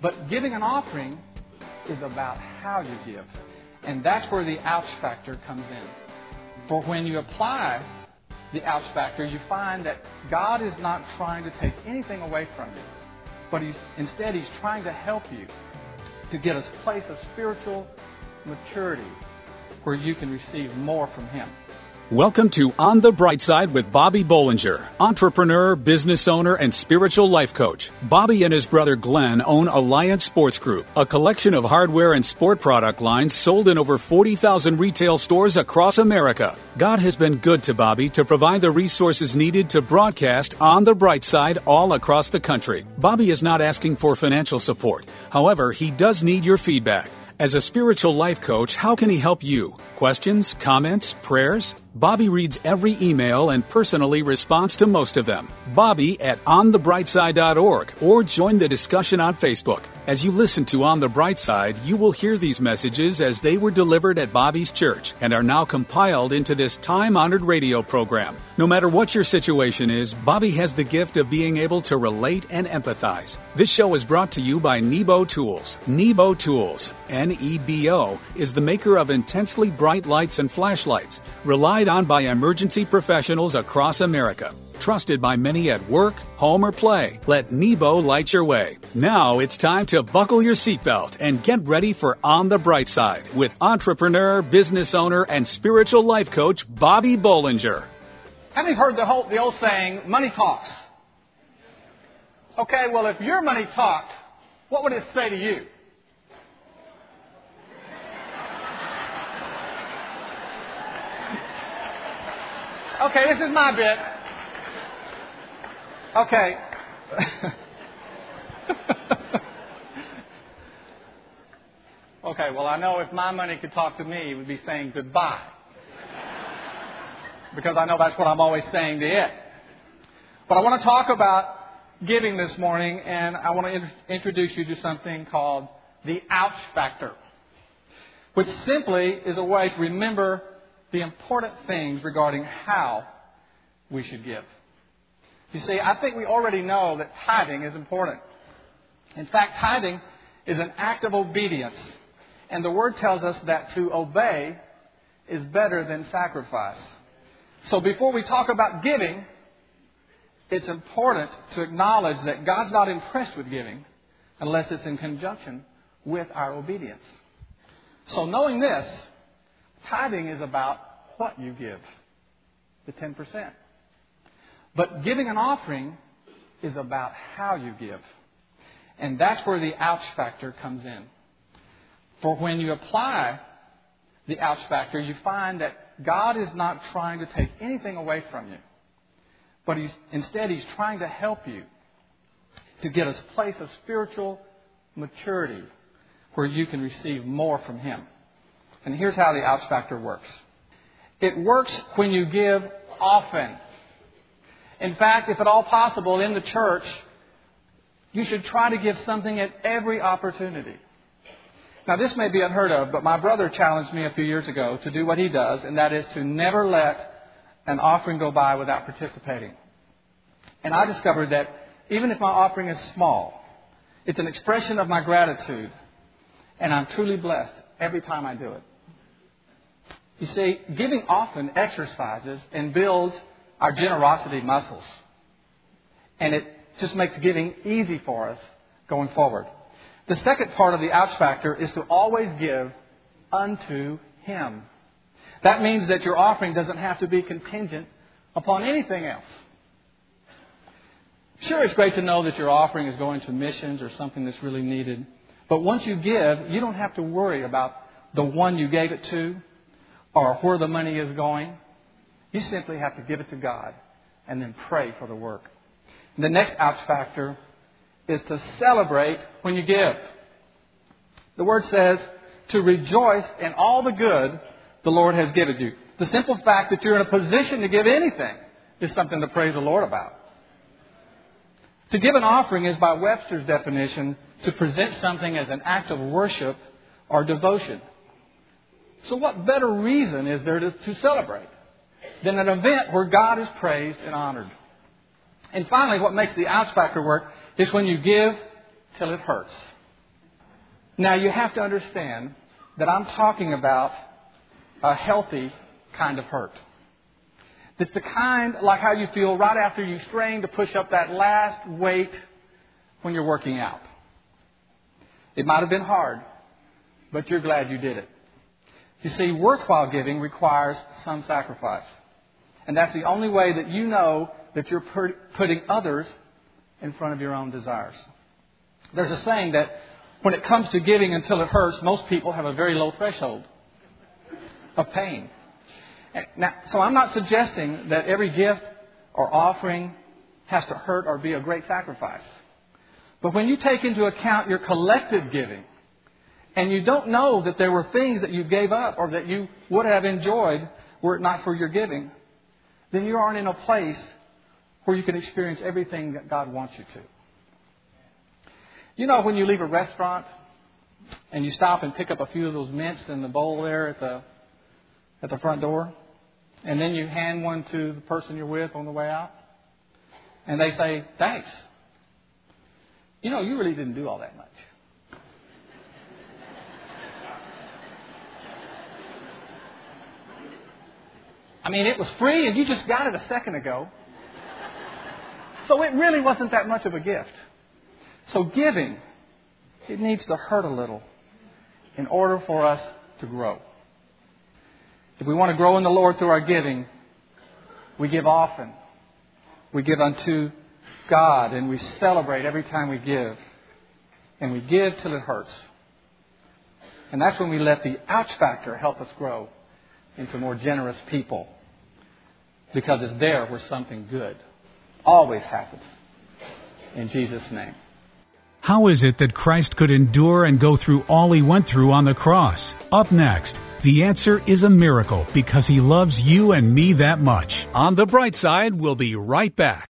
But giving an offering is about how you give. And that's where the ouch factor comes in. For when you apply the ouch factor, you find that God is not trying to take anything away from you, but he's, instead He's trying to help you to get a place of spiritual maturity where you can receive more from Him. Welcome to On the Bright Side with Bobby Bollinger, entrepreneur, business owner, and spiritual life coach. Bobby and his brother Glenn own Alliance Sports Group, a collection of hardware and sport product lines sold in over 40,000 retail stores across America. God has been good to Bobby to provide the resources needed to broadcast On the Bright Side all across the country. Bobby is not asking for financial support. However, he does need your feedback. As a spiritual life coach, how can he help you? Questions, comments, prayers? Bobby reads every email and personally responds to most of them. Bobby at onthebrightside.org or join the discussion on Facebook. As you listen to On the Bright Side, you will hear these messages as they were delivered at Bobby's church and are now compiled into this time honored radio program. No matter what your situation is, Bobby has the gift of being able to relate and empathize. This show is brought to you by Nebo Tools. Nebo Tools, N E B O, is the maker of intensely bright lights and flashlights. Relied on by emergency professionals across America. Trusted by many at work, home, or play. Let Nebo light your way. Now it's time to buckle your seatbelt and get ready for On the Bright Side with entrepreneur, business owner, and spiritual life coach Bobby Bollinger. Have you heard the, whole, the old saying, money talks? Okay, well, if your money talked, what would it say to you? Okay, this is my bit. Okay. okay, well, I know if my money could talk to me, it would be saying goodbye. Because I know that's what I'm always saying to it. But I want to talk about giving this morning, and I want to in- introduce you to something called the ouch factor, which simply is a way to remember the important things regarding how we should give. You see, I think we already know that tithing is important. In fact, tithing is an act of obedience. And the Word tells us that to obey is better than sacrifice. So before we talk about giving, it's important to acknowledge that God's not impressed with giving unless it's in conjunction with our obedience. So knowing this, Tithing is about what you give, the 10%. But giving an offering is about how you give. And that's where the ouch factor comes in. For when you apply the ouch factor, you find that God is not trying to take anything away from you. But he's, instead, He's trying to help you to get a place of spiritual maturity where you can receive more from Him. And here's how the ouch factor works. It works when you give often. In fact, if at all possible in the church, you should try to give something at every opportunity. Now, this may be unheard of, but my brother challenged me a few years ago to do what he does, and that is to never let an offering go by without participating. And I discovered that even if my offering is small, it's an expression of my gratitude, and I'm truly blessed every time I do it. You see, giving often exercises and builds our generosity muscles. And it just makes giving easy for us going forward. The second part of the ouch factor is to always give unto Him. That means that your offering doesn't have to be contingent upon anything else. Sure, it's great to know that your offering is going to missions or something that's really needed. But once you give, you don't have to worry about the one you gave it to or where the money is going. You simply have to give it to God and then pray for the work. And the next ouch factor is to celebrate when you give. The word says to rejoice in all the good the Lord has given you. The simple fact that you're in a position to give anything is something to praise the Lord about. To give an offering is, by Webster's definition, to present something as an act of worship or devotion. So, what better reason is there to, to celebrate than an event where God is praised and honored? And finally, what makes the ouch factor work is when you give till it hurts. Now, you have to understand that I'm talking about a healthy kind of hurt. It's the kind like how you feel right after you strain to push up that last weight when you're working out. It might have been hard, but you're glad you did it. You see, worthwhile giving requires some sacrifice. And that's the only way that you know that you're putting others in front of your own desires. There's a saying that when it comes to giving until it hurts, most people have a very low threshold of pain. Now, so I'm not suggesting that every gift or offering has to hurt or be a great sacrifice. But when you take into account your collective giving, and you don't know that there were things that you gave up or that you would have enjoyed were it not for your giving, then you aren't in a place where you can experience everything that God wants you to. You know, when you leave a restaurant and you stop and pick up a few of those mints in the bowl there at the at the front door, and then you hand one to the person you're with on the way out, and they say, "Thanks." You know, you really didn't do all that much. I mean, it was free and you just got it a second ago. So it really wasn't that much of a gift. So giving, it needs to hurt a little in order for us to grow. If we want to grow in the Lord through our giving, we give often. We give unto God and we celebrate every time we give. And we give till it hurts. And that's when we let the ouch factor help us grow into more generous people. Because it's there where something good always happens. In Jesus' name. How is it that Christ could endure and go through all he went through on the cross? Up next, the answer is a miracle because he loves you and me that much. On the bright side, we'll be right back.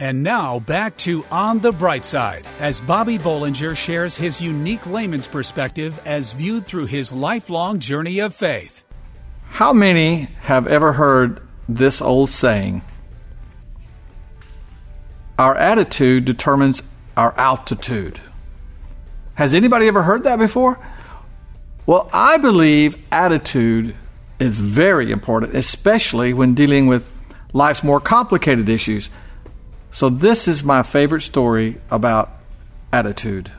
And now back to On the Bright Side as Bobby Bollinger shares his unique layman's perspective as viewed through his lifelong journey of faith. How many have ever heard this old saying? Our attitude determines our altitude. Has anybody ever heard that before? Well, I believe attitude is very important, especially when dealing with life's more complicated issues. So, this is my favorite story about attitude.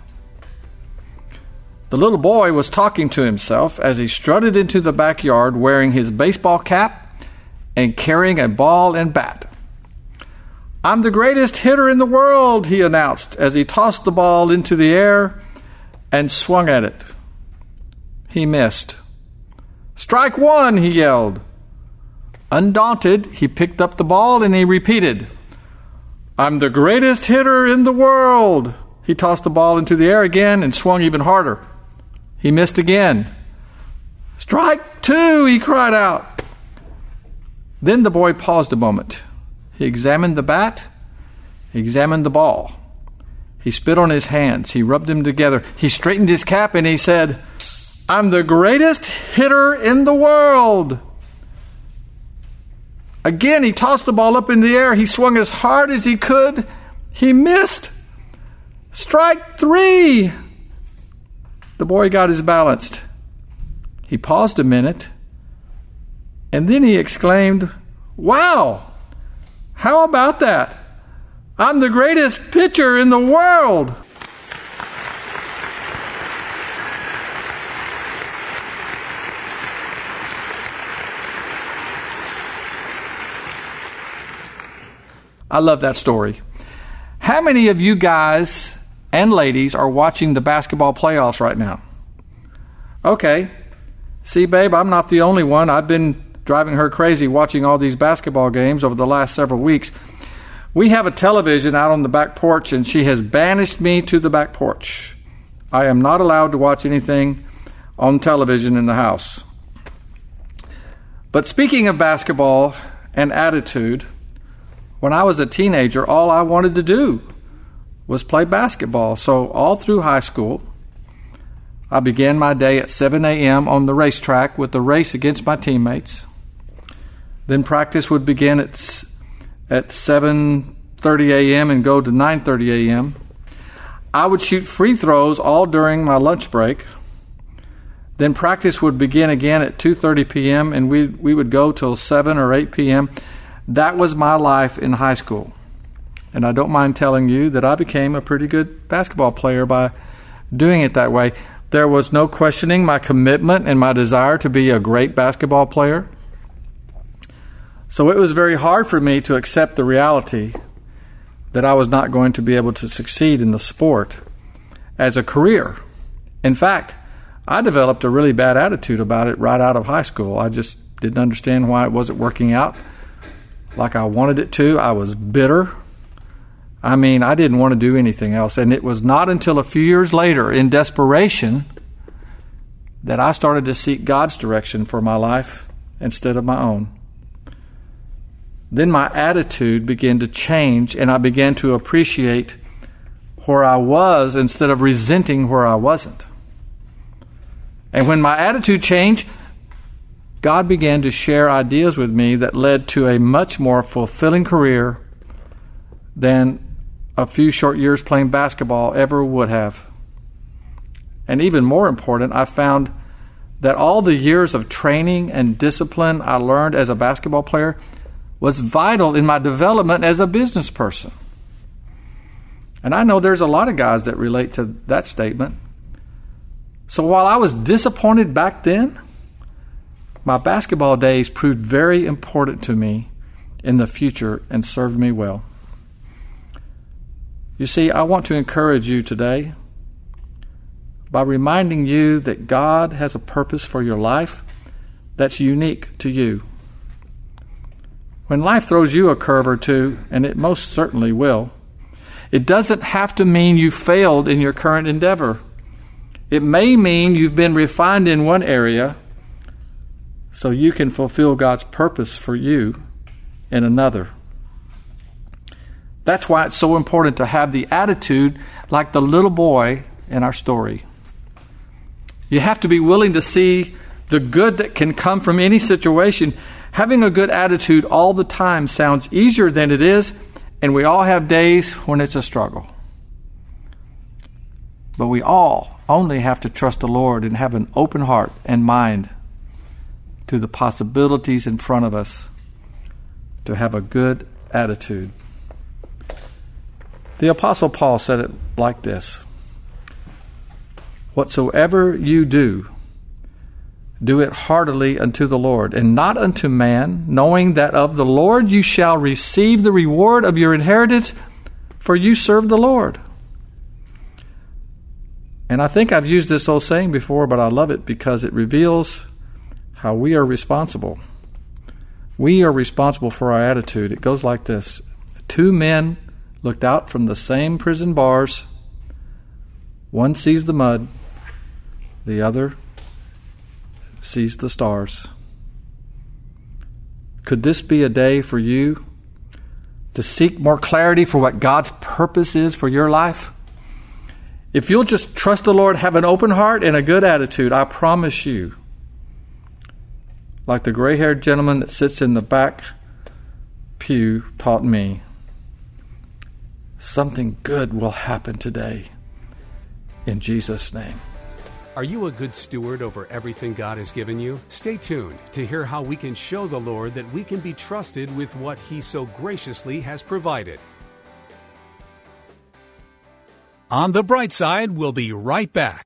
The little boy was talking to himself as he strutted into the backyard wearing his baseball cap and carrying a ball and bat. I'm the greatest hitter in the world, he announced as he tossed the ball into the air and swung at it. He missed. Strike one, he yelled. Undaunted, he picked up the ball and he repeated, I'm the greatest hitter in the world. He tossed the ball into the air again and swung even harder. He missed again. Strike two, he cried out. Then the boy paused a moment. He examined the bat, he examined the ball. He spit on his hands, he rubbed them together, he straightened his cap, and he said, I'm the greatest hitter in the world. Again, he tossed the ball up in the air. He swung as hard as he could. He missed. Strike three. The boy got his balanced. He paused a minute and then he exclaimed, Wow! How about that? I'm the greatest pitcher in the world. I love that story. How many of you guys and ladies are watching the basketball playoffs right now? Okay. See, babe, I'm not the only one. I've been driving her crazy watching all these basketball games over the last several weeks. We have a television out on the back porch, and she has banished me to the back porch. I am not allowed to watch anything on television in the house. But speaking of basketball and attitude, when I was a teenager, all I wanted to do was play basketball. So, all through high school, I began my day at 7 a.m. on the racetrack with the race against my teammates. Then practice would begin at at 7:30 a.m. and go to 9:30 a.m. I would shoot free throws all during my lunch break. Then practice would begin again at 2:30 p.m. and we we would go till 7 or 8 p.m. That was my life in high school. And I don't mind telling you that I became a pretty good basketball player by doing it that way. There was no questioning my commitment and my desire to be a great basketball player. So it was very hard for me to accept the reality that I was not going to be able to succeed in the sport as a career. In fact, I developed a really bad attitude about it right out of high school. I just didn't understand why it wasn't working out like I wanted it to. I was bitter. I mean, I didn't want to do anything else. And it was not until a few years later, in desperation, that I started to seek God's direction for my life instead of my own then my attitude began to change and I began to appreciate where I was instead of resenting where I wasn't. And when my attitude changed, God began to share ideas with me that led to a much more fulfilling career than a few short years playing basketball ever would have. And even more important, I found that all the years of training and discipline I learned as a basketball player was vital in my development as a business person. And I know there's a lot of guys that relate to that statement. So while I was disappointed back then, my basketball days proved very important to me in the future and served me well. You see, I want to encourage you today by reminding you that God has a purpose for your life that's unique to you. When life throws you a curve or two, and it most certainly will, it doesn't have to mean you failed in your current endeavor. It may mean you've been refined in one area so you can fulfill God's purpose for you in another. That's why it's so important to have the attitude like the little boy in our story. You have to be willing to see the good that can come from any situation Having a good attitude all the time sounds easier than it is, and we all have days when it's a struggle. But we all only have to trust the Lord and have an open heart and mind to the possibilities in front of us to have a good attitude. The Apostle Paul said it like this Whatsoever you do, do it heartily unto the Lord, and not unto man, knowing that of the Lord you shall receive the reward of your inheritance, for you serve the Lord. And I think I've used this old saying before, but I love it because it reveals how we are responsible. We are responsible for our attitude. It goes like this Two men looked out from the same prison bars. One sees the mud, the other sees the stars. Could this be a day for you to seek more clarity for what God's purpose is for your life? If you'll just trust the Lord, have an open heart and a good attitude, I promise you, like the gray haired gentleman that sits in the back pew taught me, something good will happen today. In Jesus' name. Are you a good steward over everything God has given you? Stay tuned to hear how we can show the Lord that we can be trusted with what He so graciously has provided. On the bright side, we'll be right back.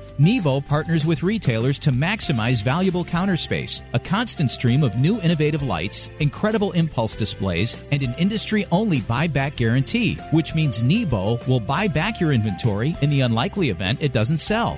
Nebo partners with retailers to maximize valuable counter space, a constant stream of new innovative lights, incredible impulse displays, and an industry only buyback guarantee, which means Nebo will buy back your inventory in the unlikely event it doesn't sell.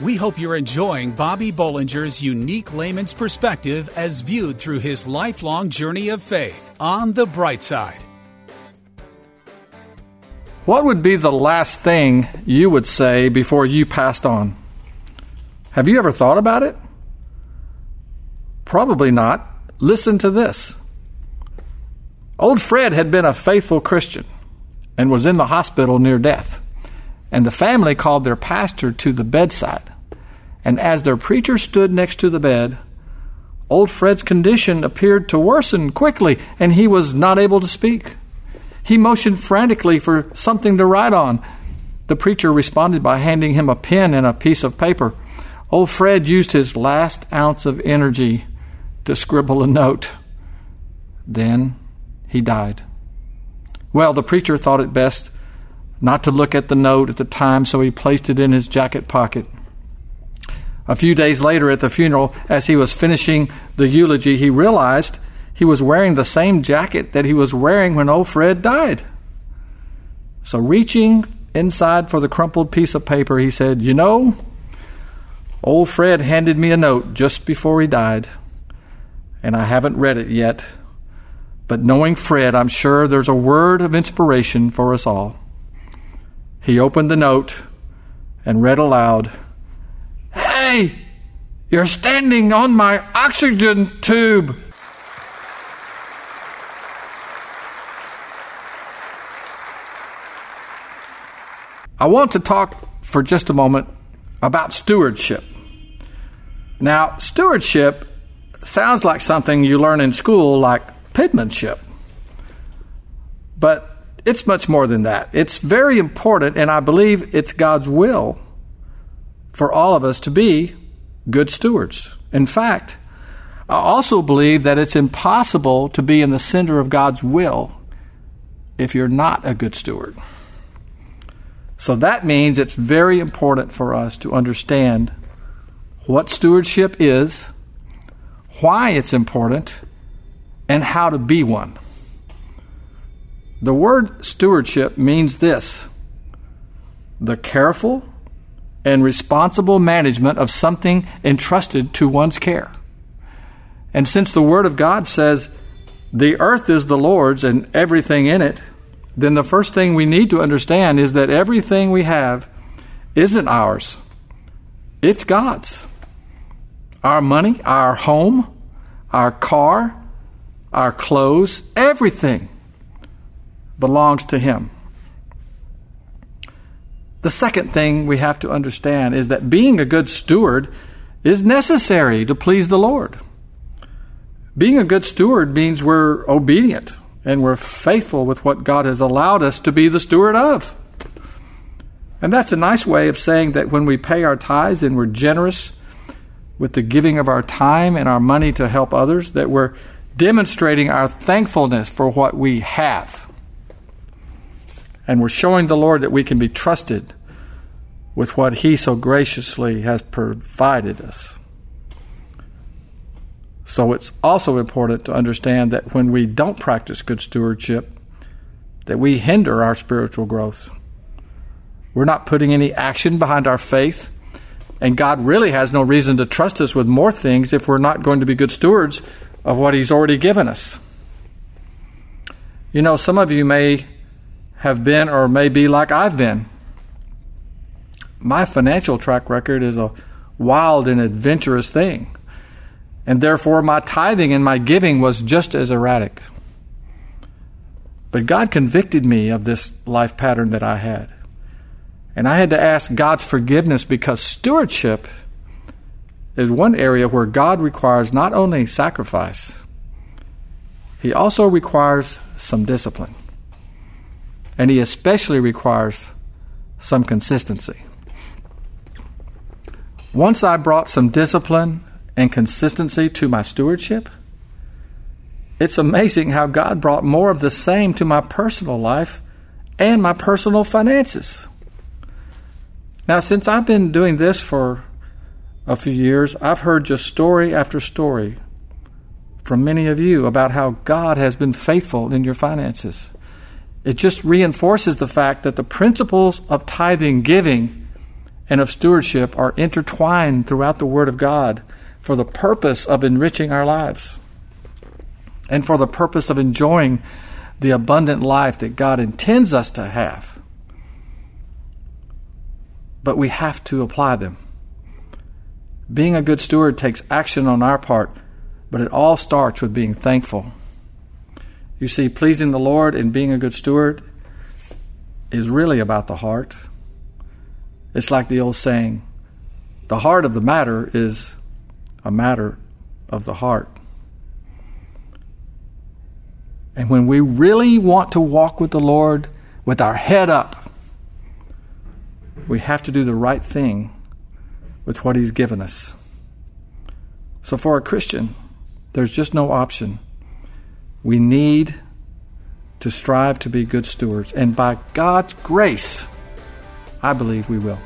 We hope you're enjoying Bobby Bollinger's unique layman's perspective as viewed through his lifelong journey of faith on the bright side. What would be the last thing you would say before you passed on? Have you ever thought about it? Probably not. Listen to this. Old Fred had been a faithful Christian and was in the hospital near death. And the family called their pastor to the bedside. And as their preacher stood next to the bed, old Fred's condition appeared to worsen quickly, and he was not able to speak. He motioned frantically for something to write on. The preacher responded by handing him a pen and a piece of paper. Old Fred used his last ounce of energy to scribble a note. Then he died. Well, the preacher thought it best not to look at the note at the time, so he placed it in his jacket pocket. A few days later at the funeral, as he was finishing the eulogy, he realized he was wearing the same jacket that he was wearing when old Fred died. So, reaching inside for the crumpled piece of paper, he said, You know, old Fred handed me a note just before he died, and I haven't read it yet. But knowing Fred, I'm sure there's a word of inspiration for us all. He opened the note and read aloud Hey, you're standing on my oxygen tube. I want to talk for just a moment about stewardship. Now, stewardship sounds like something you learn in school, like penmanship. But it's much more than that. It's very important, and I believe it's God's will for all of us to be good stewards. In fact, I also believe that it's impossible to be in the center of God's will if you're not a good steward. So that means it's very important for us to understand what stewardship is, why it's important, and how to be one. The word stewardship means this the careful and responsible management of something entrusted to one's care. And since the Word of God says, the earth is the Lord's and everything in it, then the first thing we need to understand is that everything we have isn't ours, it's God's. Our money, our home, our car, our clothes, everything belongs to Him. The second thing we have to understand is that being a good steward is necessary to please the Lord. Being a good steward means we're obedient and we're faithful with what God has allowed us to be the steward of. And that's a nice way of saying that when we pay our tithes and we're generous with the giving of our time and our money to help others, that we're demonstrating our thankfulness for what we have. And we're showing the Lord that we can be trusted with what He so graciously has provided us. So it's also important to understand that when we don't practice good stewardship, that we hinder our spiritual growth. We're not putting any action behind our faith, and God really has no reason to trust us with more things if we're not going to be good stewards of what He's already given us. You know, some of you may have been or may be like I've been. My financial track record is a wild and adventurous thing. And therefore, my tithing and my giving was just as erratic. But God convicted me of this life pattern that I had. And I had to ask God's forgiveness because stewardship is one area where God requires not only sacrifice, He also requires some discipline. And He especially requires some consistency. Once I brought some discipline and consistency to my stewardship, it's amazing how God brought more of the same to my personal life and my personal finances. Now, since I've been doing this for a few years, I've heard just story after story from many of you about how God has been faithful in your finances. It just reinforces the fact that the principles of tithing, giving, and of stewardship are intertwined throughout the Word of God for the purpose of enriching our lives and for the purpose of enjoying the abundant life that God intends us to have but we have to apply them. Being a good steward takes action on our part, but it all starts with being thankful. You see, pleasing the Lord and being a good steward is really about the heart. It's like the old saying the heart of the matter is a matter of the heart. And when we really want to walk with the Lord with our head up, we have to do the right thing with what He's given us. So, for a Christian, there's just no option. We need to strive to be good stewards, and by God's grace, I believe we will.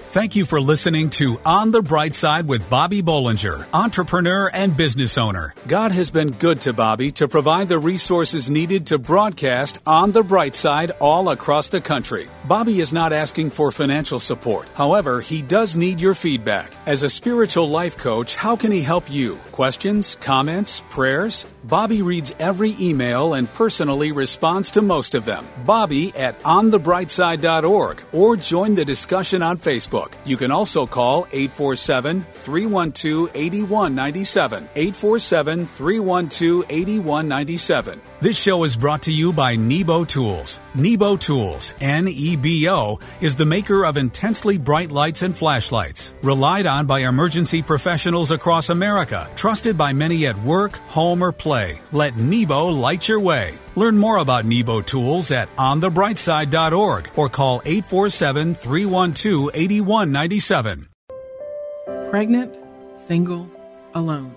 Thank you for listening to On the Bright Side with Bobby Bollinger, entrepreneur and business owner. God has been good to Bobby to provide the resources needed to broadcast On the Bright Side all across the country. Bobby is not asking for financial support. However, he does need your feedback. As a spiritual life coach, how can he help you? Questions, comments, prayers? Bobby reads every email and personally responds to most of them. Bobby at onthebrightside.org or join the discussion on Facebook. You can also call 847 312 8197. 847 312 8197. This show is brought to you by Nebo Tools. Nebo Tools, N E B O, is the maker of intensely bright lights and flashlights, relied on by emergency professionals across America, trusted by many at work, home, or play. Let Nebo light your way. Learn more about Nebo Tools at onthebrightside.org or call 847 312 8197. Pregnant, single, alone.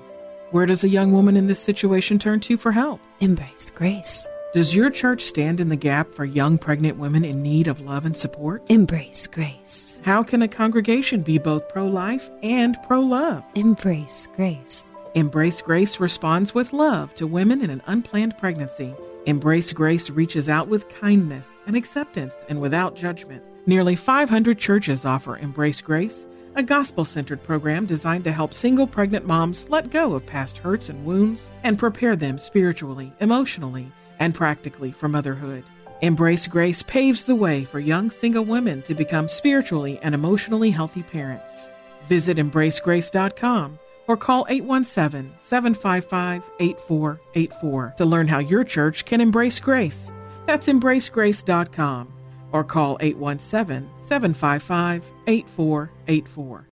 Where does a young woman in this situation turn to for help? Embrace grace. Does your church stand in the gap for young pregnant women in need of love and support? Embrace grace. How can a congregation be both pro life and pro love? Embrace grace. Embrace Grace responds with love to women in an unplanned pregnancy. Embrace Grace reaches out with kindness and acceptance and without judgment. Nearly 500 churches offer Embrace Grace, a gospel centered program designed to help single pregnant moms let go of past hurts and wounds and prepare them spiritually, emotionally, and practically for motherhood. Embrace Grace paves the way for young single women to become spiritually and emotionally healthy parents. Visit embracegrace.com or call 817 755 8484 to learn how your church can embrace grace. That's embracegrace.com or call 817 755 8484.